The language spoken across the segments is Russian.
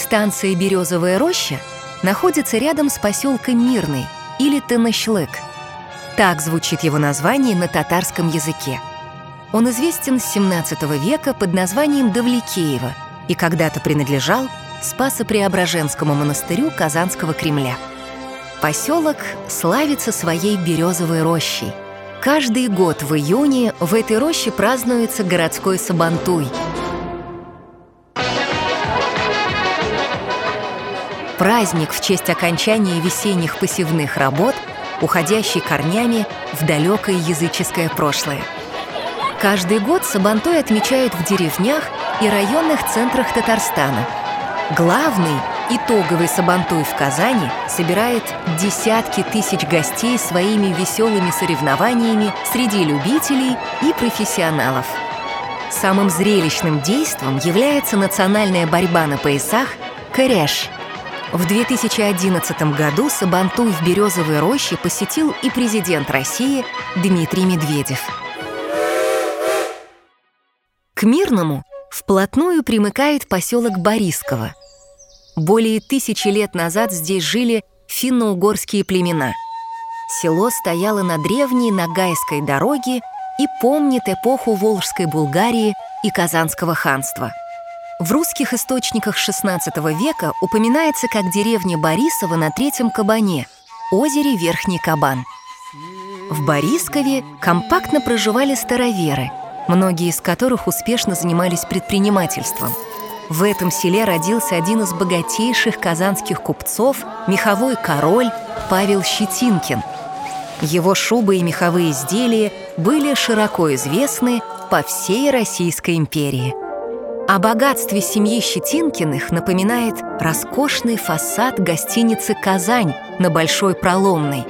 Станция «Березовая роща» находится рядом с поселком Мирный или Тенашлык. Так звучит его название на татарском языке. Он известен с 17 века под названием Давликеево и когда-то принадлежал Спасо-Преображенскому монастырю Казанского Кремля. Поселок славится своей березовой рощей. Каждый год в июне в этой роще празднуется городской Сабантуй. Праздник в честь окончания весенних посевных работ, уходящий корнями в далекое языческое прошлое. Каждый год Сабантуй отмечают в деревнях и районных центрах Татарстана. Главный итоговый Сабантуй в Казани собирает десятки тысяч гостей своими веселыми соревнованиями среди любителей и профессионалов. Самым зрелищным действом является национальная борьба на поясах «Кэреш». В 2011 году Сабантуй в Березовой роще посетил и президент России Дмитрий Медведев. К Мирному вплотную примыкает поселок Борисково. Более тысячи лет назад здесь жили финно-угорские племена. Село стояло на древней Ногайской дороге и помнит эпоху Волжской Булгарии и Казанского ханства. В русских источниках XVI века упоминается как деревня Борисова на Третьем Кабане, озере Верхний Кабан. В Борискове компактно проживали староверы – многие из которых успешно занимались предпринимательством. В этом селе родился один из богатейших казанских купцов, меховой король Павел Щетинкин. Его шубы и меховые изделия были широко известны по всей Российской империи. О богатстве семьи Щетинкиных напоминает роскошный фасад гостиницы «Казань» на Большой Проломной,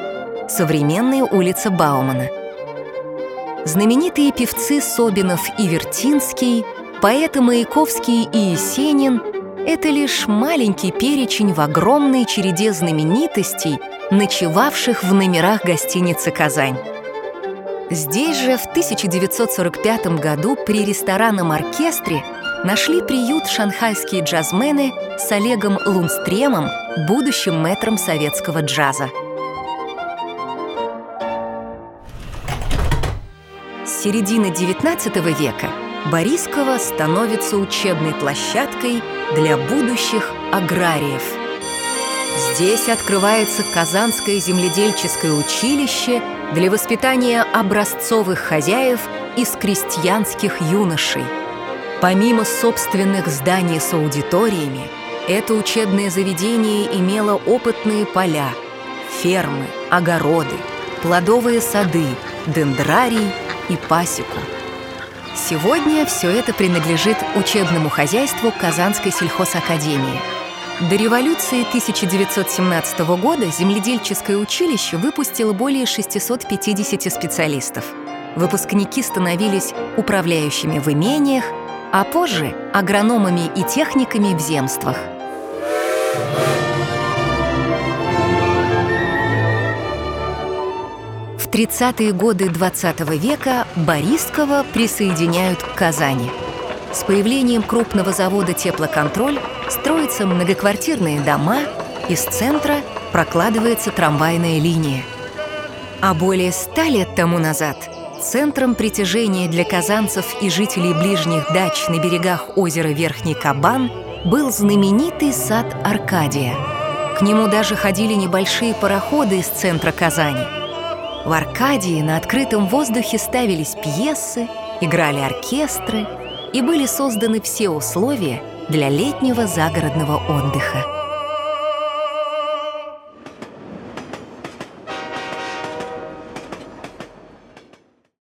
современная улица Баумана – Знаменитые певцы Собинов и Вертинский, поэты Маяковский и Есенин — это лишь маленький перечень в огромной череде знаменитостей, ночевавших в номерах гостиницы «Казань». Здесь же в 1945 году при ресторанном оркестре нашли приют шанхайские джазмены с Олегом Лунстремом, будущим мэтром советского джаза. С середины XIX века Борисково становится учебной площадкой для будущих аграриев. Здесь открывается Казанское земледельческое училище для воспитания образцовых хозяев из крестьянских юношей. Помимо собственных зданий с аудиториями, это учебное заведение имело опытные поля, фермы, огороды, плодовые сады, дендрарий и пасеку. Сегодня все это принадлежит учебному хозяйству Казанской сельхозакадемии. До революции 1917 года земледельческое училище выпустило более 650 специалистов. Выпускники становились управляющими в имениях, а позже – агрономами и техниками в земствах. В 30-е годы 20 века Борисково присоединяют к Казани. С появлением крупного завода «Теплоконтроль» строятся многоквартирные дома, из центра прокладывается трамвайная линия. А более ста лет тому назад центром притяжения для казанцев и жителей ближних дач на берегах озера Верхний Кабан был знаменитый сад Аркадия. К нему даже ходили небольшие пароходы из центра Казани – в Аркадии на открытом воздухе ставились пьесы, играли оркестры и были созданы все условия для летнего загородного отдыха.